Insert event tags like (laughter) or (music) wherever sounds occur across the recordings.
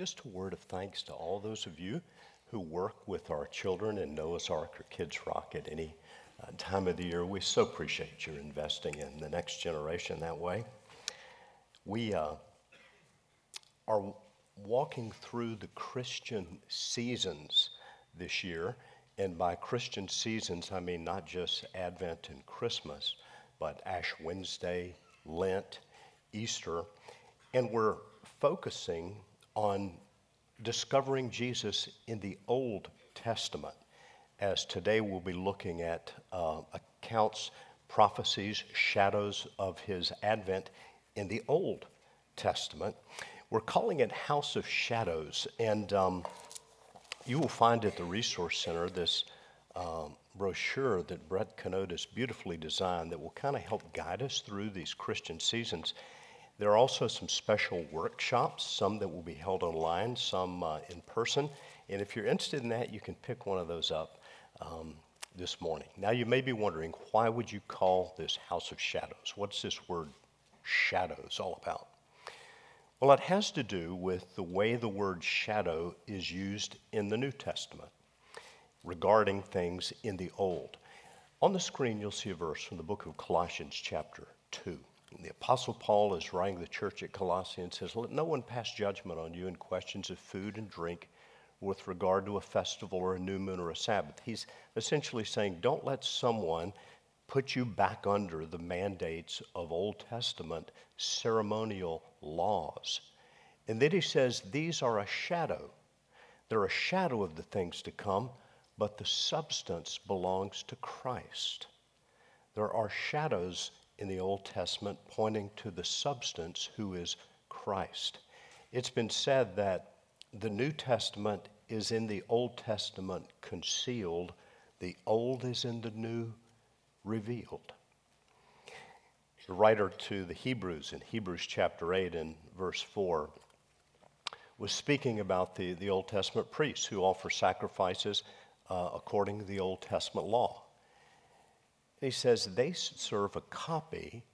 just a word of thanks to all those of you who work with our children in Noah's Ark or Kids Rock at any uh, time of the year. We so appreciate your investing in the next generation that way. We uh, are walking through the Christian seasons this year. And by Christian seasons, I mean not just Advent and Christmas, but Ash Wednesday, Lent, Easter. And we're focusing on discovering Jesus in the Old Testament, as today we'll be looking at uh, accounts, prophecies, shadows of his advent in the Old Testament. We're calling it House of Shadows, and um, you will find at the Resource Center this um, brochure that Brett Canotas beautifully designed that will kind of help guide us through these Christian seasons. There are also some special workshops, some that will be held online, some uh, in person. And if you're interested in that, you can pick one of those up um, this morning. Now, you may be wondering, why would you call this House of Shadows? What's this word shadows all about? Well, it has to do with the way the word shadow is used in the New Testament regarding things in the Old. On the screen, you'll see a verse from the book of Colossians, chapter 2. The Apostle Paul is writing the church at Colossae and says, Let no one pass judgment on you in questions of food and drink with regard to a festival or a new moon or a Sabbath. He's essentially saying, Don't let someone put you back under the mandates of Old Testament ceremonial laws. And then he says, These are a shadow. They're a shadow of the things to come, but the substance belongs to Christ. There are shadows in the Old Testament pointing to the substance who is Christ. It's been said that the New Testament is in the Old Testament concealed, the Old is in the New revealed. The writer to the Hebrews in Hebrews chapter 8 and verse 4 was speaking about the, the Old Testament priests who offer sacrifices uh, according to the Old Testament law. He says they serve a copy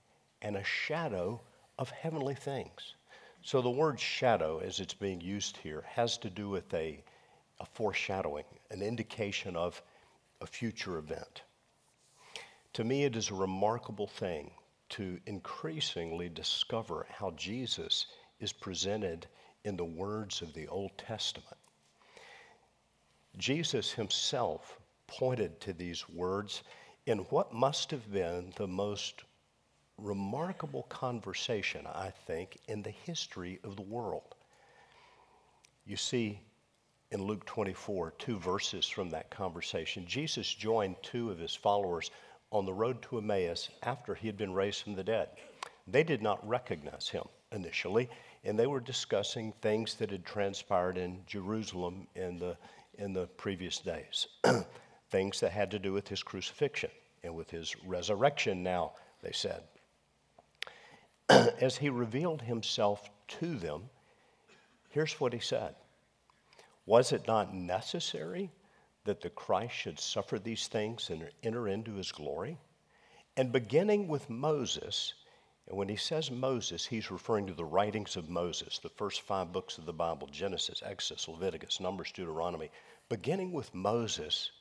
and a shadow of heavenly things. So the word shadow, as it's being used here, has to do with a, a foreshadowing, an indication of a future event. To me, it is a remarkable thing to increasingly discover how Jesus is presented in the words of the Old Testament. Jesus himself pointed to these words in what must have been the most remarkable conversation, I think, in the history of the world. You see, in Luke 24, two verses from that conversation, Jesus joined two of his followers on the road to Emmaus after he had been raised from the dead. They did not recognize him initially, and they were discussing things that had transpired in Jerusalem in the, in the previous days. (clears throat) things that had to do with his crucifixion and with his resurrection now, they said. (clears throat) As he revealed himself to them, here's what he said Was it not necessary that the Christ should suffer these things and enter into his glory? And beginning with Moses, and when he says Moses, he's referring to the writings of Moses, the first five books of the Bible Genesis, Exodus, Leviticus, Numbers, Deuteronomy. Beginning with Moses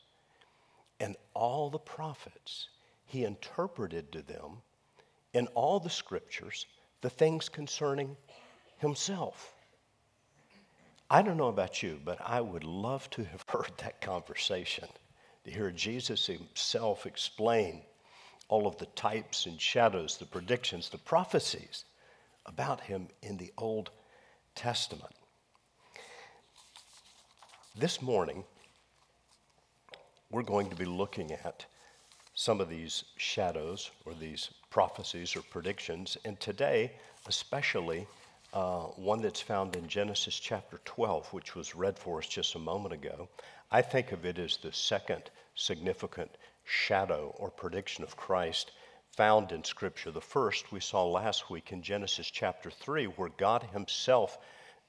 and all the prophets, he interpreted to them in all the scriptures the things concerning himself. I don't know about you, but I would love to have (laughs) heard that conversation, to hear Jesus himself explain all of the types and shadows, the predictions, the prophecies about him in the Old Testament. This morning, we're going to be looking at some of these shadows or these prophecies or predictions, and today, especially, uh, one that's found in Genesis chapter 12, which was read for us just a moment ago. I think of it as the second significant shadow or prediction of Christ found in Scripture. The first we saw last week in Genesis chapter 3, where God Himself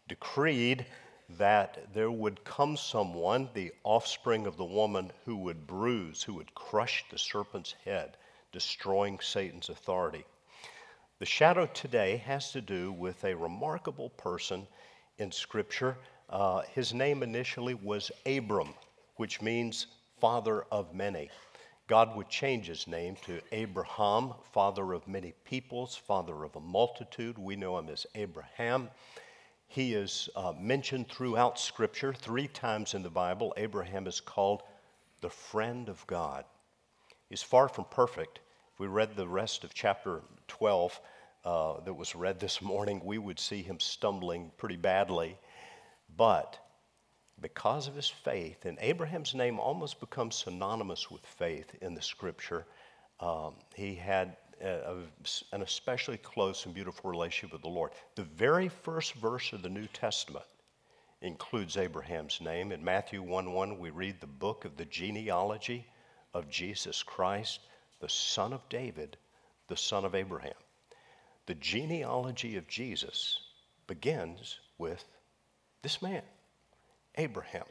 decreed that there would come someone, the offspring of the woman, who would bruise, who would crush the serpent's head, destroying Satan's authority. The shadow today has to do with a remarkable person in Scripture. Uh, his name initially was Abram, which means father of many. God would change his name to Abraham, father of many peoples, father of a multitude. We know him as Abraham. He is uh, mentioned throughout Scripture. Three times in the Bible, Abraham is called the friend of God. He's far from perfect. If we read the rest of chapter 12 uh, that was read this (laughs) morning, we would see him stumbling pretty badly. But because of his faith, and Abraham's name almost becomes synonymous with faith in the scripture. Um, he had a, an especially close and beautiful relationship with the Lord. The very first verse of the New Testament includes Abraham's name. In Matthew 1 1, we read the book of the genealogy of Jesus Christ, the son of David, the son of Abraham. The genealogy of Jesus begins with this man. Abraham.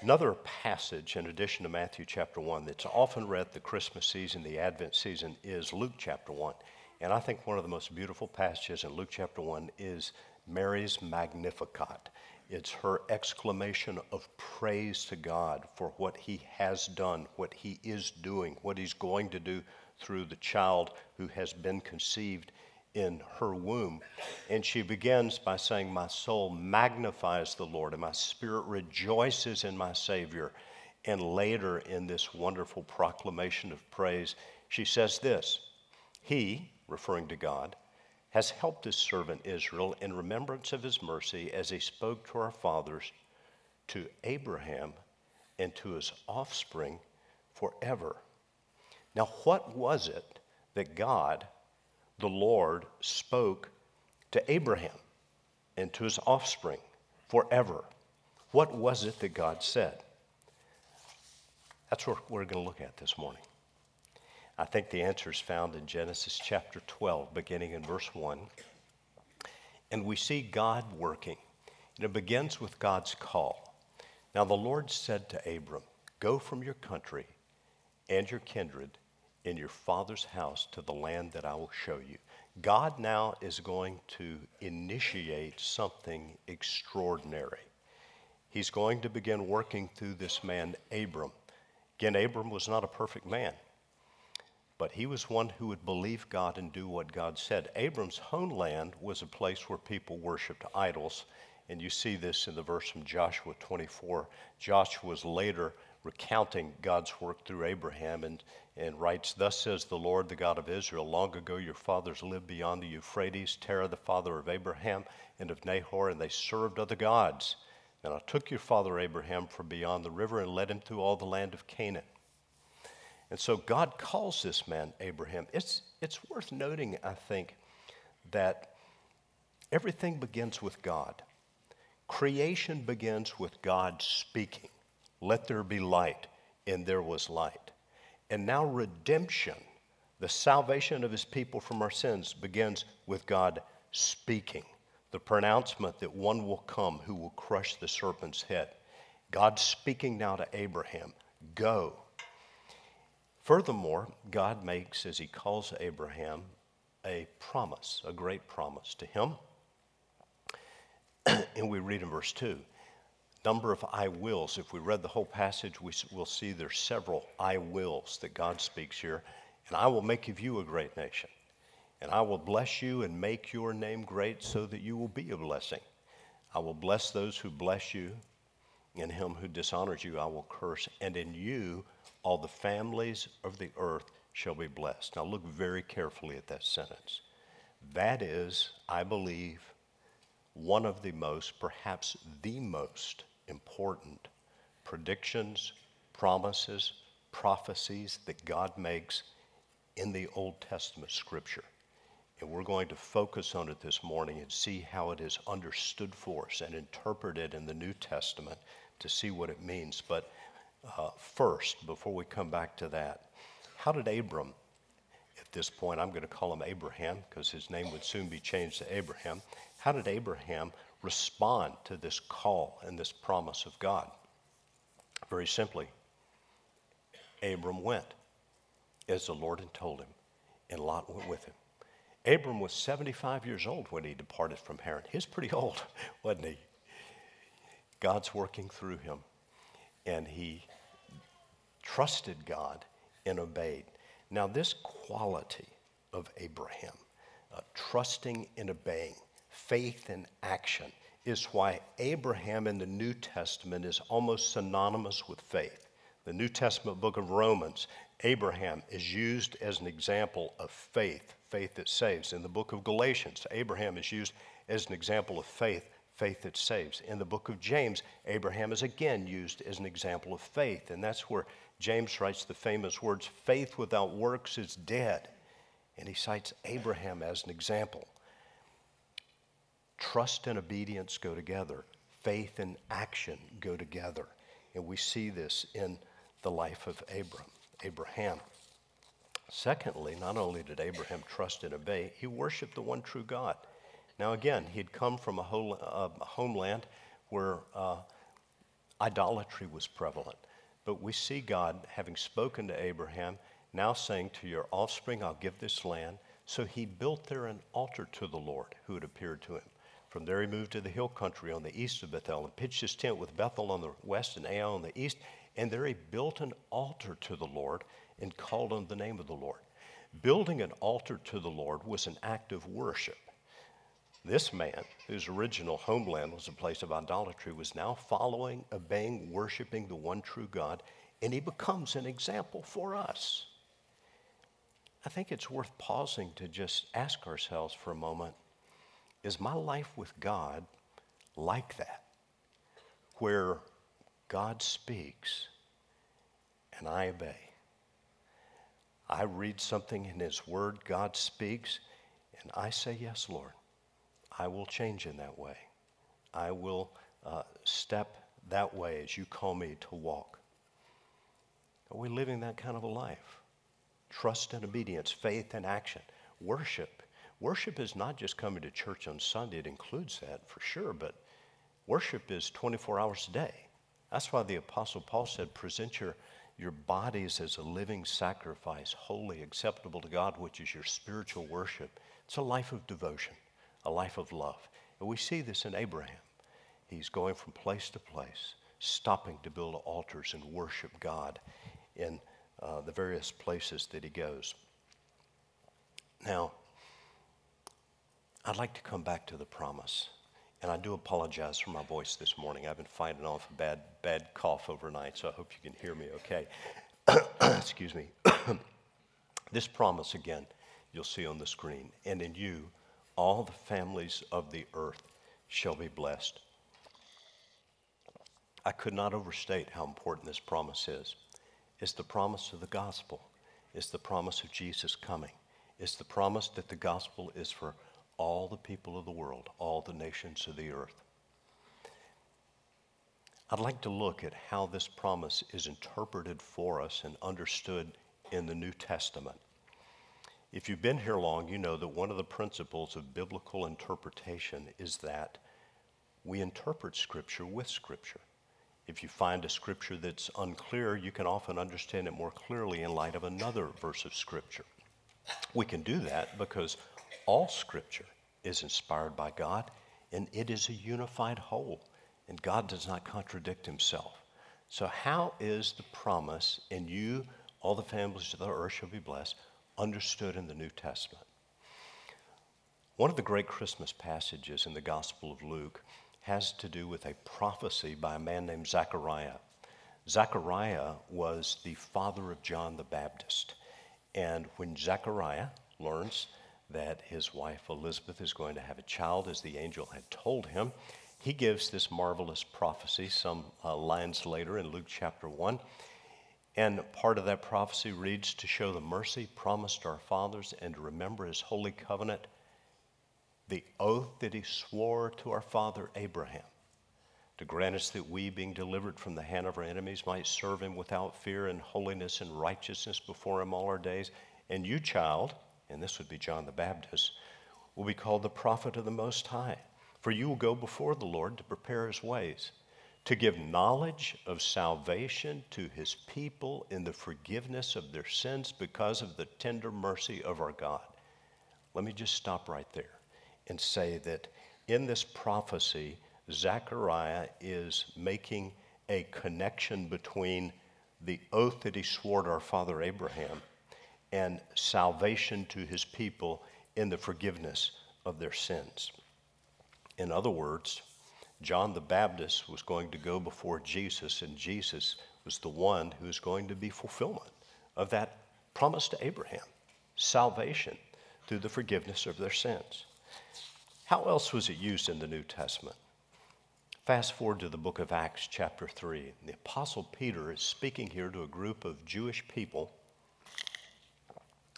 Another passage, in addition to Matthew chapter 1, that's often read the Christmas season, the Advent season, is Luke chapter 1. And I think one of the most beautiful passages in Luke chapter 1 is Mary's Magnificat. It's her exclamation of praise to God for what he has done, what he is doing, what he's going to do through the child who has been conceived in her womb. And she begins by saying, My soul magnifies the Lord, and my spirit rejoices in my Savior. And later in this wonderful proclamation of praise, she says this He, referring to God, has helped his servant Israel in remembrance of his mercy as he spoke to our fathers, to Abraham, and to his offspring forever. Now, what was it that God the Lord spoke to Abraham and to his offspring forever. What was it that God said? That's what we're going to look at this morning. I think the answer is found in Genesis chapter 12, beginning in verse 1. And we see God working. And it begins with God's call. Now the Lord said to Abram, Go from your country and your kindred in your father's house to the land that I will show you. God now is going to initiate something extraordinary. He's going to begin working through this man, Abram. Again, Abram was not a perfect man, but he was one who would believe God and do what God said. Abram's homeland was a place where people worshiped idols, and you see this in the verse from Joshua 24. Joshua was later recounting God's work through Abraham and, and writes, Thus says the Lord, the God of Israel, long ago your fathers lived beyond the Euphrates, Terah, the father of Abraham and of Nahor, and they served other gods. And I took your father Abraham from beyond the river and led him through all the land of Canaan. And so God calls this man Abraham. It's, it's worth noting, I think, that everything begins with God. Creation begins with God speaking. Let there be light, and there was light. And now, redemption, the salvation of his people from our sins, begins with God speaking. The pronouncement that one will come who will crush the serpent's head. God speaking now to Abraham, go. Furthermore, God makes, as he calls Abraham, a promise, a great promise to him. (clears throat) and we read in verse 2 number of I wills. If we read the whole passage, we will see there's several I wills that God speaks here. And I will make of you a great nation. And I will bless you and make your name great so that you will be a blessing. I will bless those who bless you, and him who dishonors you I will curse. And in you all the families of the earth shall be blessed. Now look very carefully at that sentence. That is, I believe, one of the most, perhaps the most important predictions, promises, prophecies that God makes in the Old Testament scripture. And we're going to focus on it this morning and see how it is understood for us and interpreted in the New Testament to see what it means. But uh, first, before we come back to that, how did Abram, at this point, I'm going to call him Abraham because his name would soon be changed to Abraham, how did Abraham respond to this call and this promise of God? Very simply, Abram went as the Lord had told him, and Lot went with him. Abram was 75 years old when he departed from Haran. He was pretty old, (laughs) wasn't he? God's working through him, and he trusted God and obeyed. Now, this quality of Abraham, uh, trusting and obeying, faith and action, is why Abraham in the New Testament is almost synonymous with faith. The New Testament book of Romans, Abraham is used as an example of faith, faith that saves. In the book of Galatians, Abraham is used as an example of faith, faith that saves. In the book of James, Abraham is again used as an example of faith, and that's where James writes the famous words faith without works is dead. And he cites Abraham as an example. Trust and obedience go together, faith and action go together. And we see this in the life of Abram, Abraham. Secondly, not only did Abraham trust and obey, he worshiped the one true God. Now, again, he'd come from a, whole, uh, a homeland where uh, idolatry was prevalent. But we see God having spoken to Abraham, now saying, To your offspring, I'll give this land. So he built there an altar to the Lord who had appeared to him. From there, he moved to the hill country on the east of Bethel and pitched his tent with Bethel on the west and Ai on the east. And there he built an altar to the Lord and called on the name of the Lord. Building an altar to the Lord was an act of worship. This man, whose original homeland was a place of idolatry, was now following, obeying, worshiping the one true God, and he becomes an example for us. I think it's worth pausing to just ask ourselves for a moment is my life with God like that? Where God speaks and I obey. I read something in His Word, God speaks, and I say, Yes, Lord. I will change in that way. I will uh, step that way as you call me to walk. Are we living that kind of a life? Trust and obedience, faith and action, worship. Worship is not just coming to church on Sunday, it includes that for sure, but worship is 24 hours a day. That's why the Apostle Paul said, present your, your bodies as a living sacrifice, holy, acceptable to God, which is your spiritual worship. It's a life of devotion a life of love. And we see this in Abraham. He's going from place to place, stopping to build altars and worship God in uh, the various places that he goes. Now, I'd like to come back to the promise. And I do apologize for my voice this morning. I've been fighting off a bad, bad cough overnight, so I hope you can hear me okay. (coughs) Excuse me. (coughs) this promise, again, you'll see on the screen. And in you, all the families of the earth shall be blessed. I could not overstate how important this promise is. It's the promise of the gospel, it's the promise of Jesus coming, it's the promise that the gospel is for all the people of the world, all the nations of the earth. I'd like to look at how this promise is interpreted for us and understood in the New Testament. If you've been here long, you know that one of the principles of biblical interpretation is that we interpret Scripture with Scripture. If you find a Scripture that's unclear, you can often understand it more clearly in light of another verse of Scripture. We can do that because all Scripture is inspired by God and it is a unified whole, and God does not contradict Himself. So, how is the promise, in you, all the families of the earth shall be blessed? understood in the New Testament. One of the great Christmas passages in the Gospel of Luke has to do with a prophecy by a man named Zechariah. Zechariah was the father of John the Baptist. And when Zechariah learns that his wife Elizabeth is going to have a child, as the angel had told him, he gives this marvelous prophecy some uh, lines later in Luke chapter 1. And part of that prophecy reads to show the mercy promised our fathers and to remember his holy covenant, the oath that he swore to our father Abraham, to grant us that we, being delivered from the hand of our enemies, might serve him without fear and holiness and righteousness before him all our days. And you, child, and this would be John the Baptist, will be called the prophet of the Most High, for you will go before the Lord to prepare his ways to give knowledge of salvation to his people in the forgiveness of their sins because of the tender mercy of our God. Let me just stop right there and say that in this prophecy, Zechariah is making a connection between the oath that he swore to our father Abraham and salvation to his people in the forgiveness of their sins. In other words, John the Baptist was going to go before Jesus, and Jesus was the one who was going to be fulfillment of that promise to Abraham salvation through the forgiveness of their sins. How else was it used in the New Testament? Fast forward to the book of Acts, chapter 3. The Apostle Peter is speaking here to a group of Jewish people,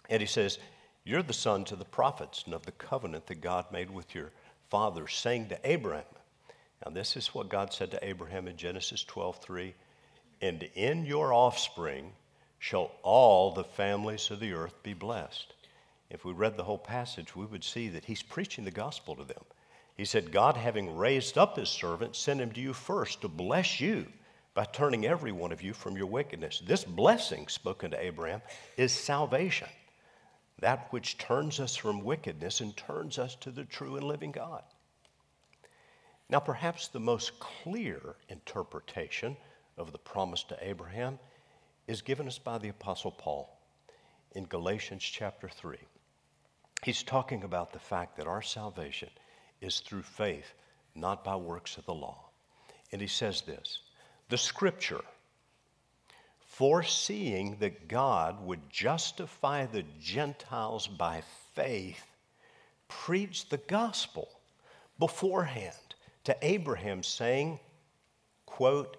and he says, You're the sons of the prophets and of the covenant that God made with your father, saying to Abraham, Now, this is what God said to Abraham in Genesis 12 3 And in your offspring shall all the families of the earth be blessed. If we read the whole passage, we would see that he's preaching the gospel to them. He said, God, having raised up his servant, sent him to you first to bless you by turning every one of you from your wickedness. This blessing spoken to Abraham is salvation, that which turns us from wickedness and turns us to the true and living God. Now, perhaps the most clear interpretation of the promise to Abraham is given us by the Apostle Paul in Galatians chapter 3. He's talking about the fact that our salvation is through faith, not by works of the law. And he says this the scripture, foreseeing that God would justify the Gentiles by faith, preached the gospel beforehand to Abraham, saying, quote,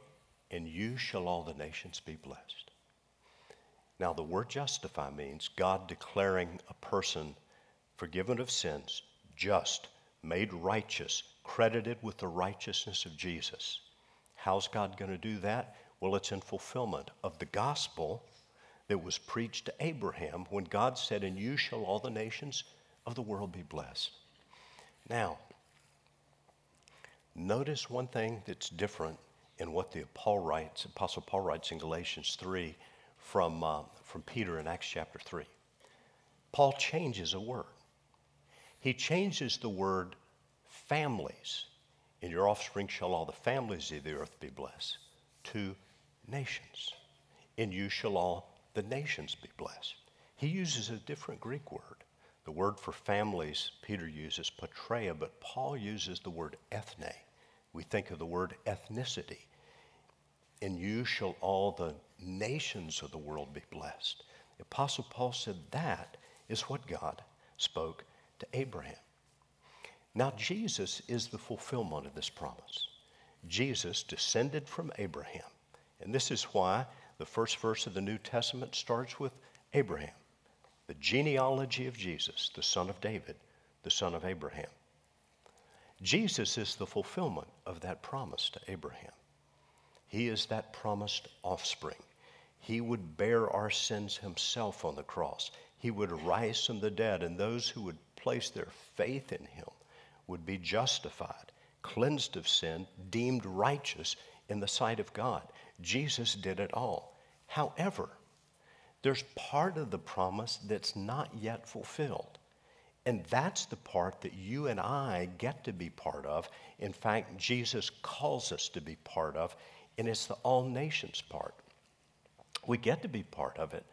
and you shall all the nations be blessed. Now, the word justify means God declaring a person forgiven of sins, just, made righteous, credited with the righteousness of Jesus. How's God going to do that? Well, it's in fulfillment of the gospel that was preached to Abraham when God said, In you shall all the nations of the world be blessed. Now, notice one thing that's different in what the Paul writes, Apostle Paul writes in Galatians 3 from, uh, from Peter in Acts chapter 3. Paul changes a word. He changes the word families. In your offspring shall all the families of the earth be blessed, to nations. In you shall all the nations be blessed. He uses a different Greek word. The word for families, Peter uses patria, but Paul uses the word ethne. We think of the word ethnicity. In you shall all the nations of the world be blessed. The Apostle Paul said that is what God spoke to Abraham. Now, Jesus is the fulfillment of this promise. Jesus descended from Abraham. And this is why the first verse of the New Testament starts with Abraham, the genealogy of Jesus, the son of David, the son of Abraham. Jesus is the fulfillment of that promise to Abraham. He is that promised offspring. He would bear our sins himself on the cross. He would rise from the dead, and those who would place their faith in him would be justified, cleansed of sin, deemed righteous in the sight of God. Jesus did it all. However, there's part of the promise that's not yet fulfilled. And that's the part that you and I get to be part of. In fact, Jesus calls us to be part of, and it's the all nations part. We get to be part of it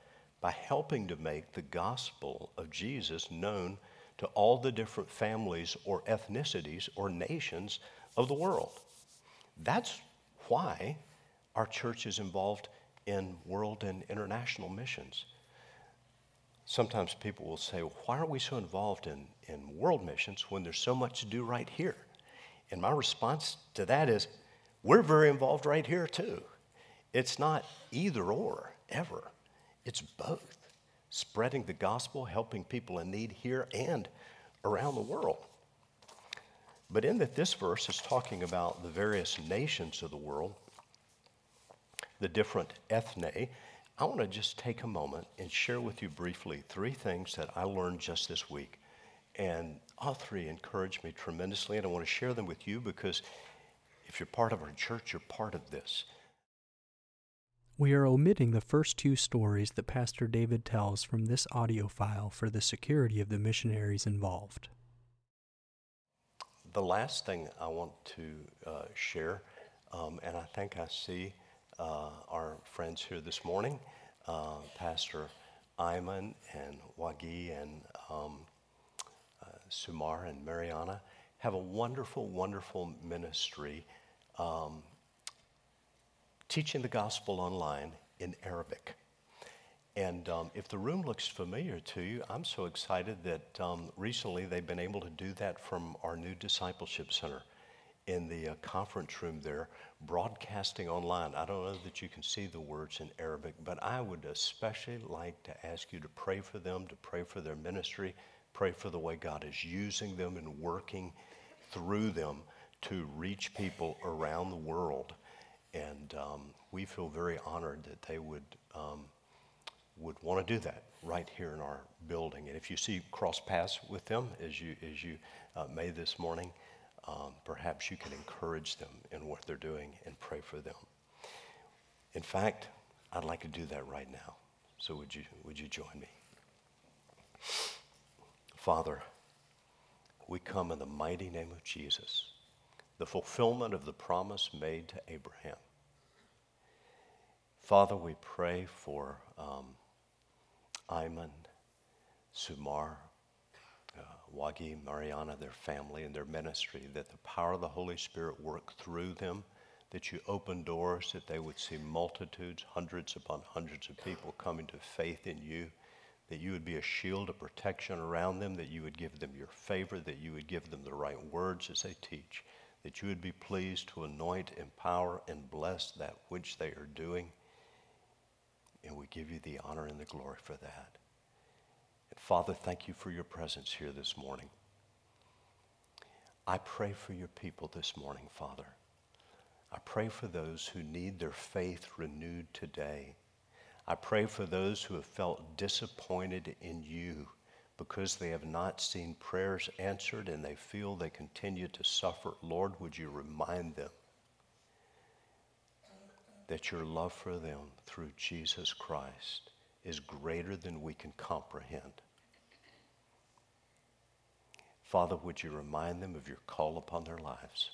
by helping to make the gospel of Jesus known to all the different families or ethnicities or nations of the world. That's why our church is involved in world and international missions. Sometimes people will say, well, why are we so involved in, in world missions when there's so much to do right here? And my response to that is, we're very involved right here too. It's not either or ever, it's both spreading the gospel, helping people in need here and around the world. But in that this verse is talking about the various nations of the world, the different ethne, I want to just take a moment and share with you briefly three things that I learned just this week. And all three encouraged me tremendously, and I want to share them with you because if you're part of our church, you're part of this. We are omitting the first two stories that Pastor David tells from this audio file for the security of the missionaries involved. The last thing I want to uh, share, um, and I think I see uh, our friends here this morning, uh, Pastor Iman and Wagi and um, uh, Sumar and Mariana, have a wonderful, wonderful ministry um, teaching the gospel online in Arabic. And um, if the room looks familiar to you, I'm so excited that um, recently they've been able to do that from our new discipleship center in the uh, conference room there, broadcasting online. I don't know that you can see the words in Arabic, but I would especially like to ask you to pray for them, to pray for their ministry, pray for the way God is using them and working through them to reach people around the world. And um, we feel very honored that they would, um, would want to do that right here in our building. And if you see cross paths with them as you, as you uh, may this morning, um, perhaps you can encourage them in what they're doing and pray for them. In fact, I'd like to do that right now. So would you, would you join me? Father, we come in the mighty name of Jesus the fulfillment of the promise made to Abraham. Father, we pray for um, Iman, Sumar, Wagi, Mariana, their family, and their ministry, that the power of the Holy Spirit work through them, that you open doors, that they would see multitudes, hundreds upon hundreds of people coming to faith in you, that you would be a shield of protection around them, that you would give them your favor, that you would give them the right words as they teach that you would be pleased to anoint, empower, and bless that which they are doing. And we give you the honor and the glory for that. Father, thank you for your presence here this morning. I pray for your people this morning, Father. I pray for those who need their faith renewed today. I pray for those who have felt disappointed in you because they have not seen prayers answered and they feel they continue to suffer, Lord, would you remind them that your love for them through Jesus Christ is greater than we can comprehend? Father, would you remind them of your call upon their lives?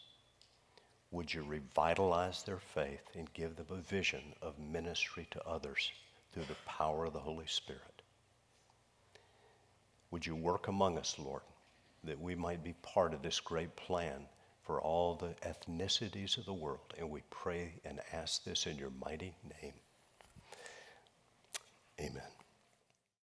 Would you revitalize their faith and give them a vision of ministry to others through the power of the Holy Spirit? Would you work among us, Lord, that we might be part of this great plan for all the ethnicities of the world? And we pray and ask this in your mighty name. Amen.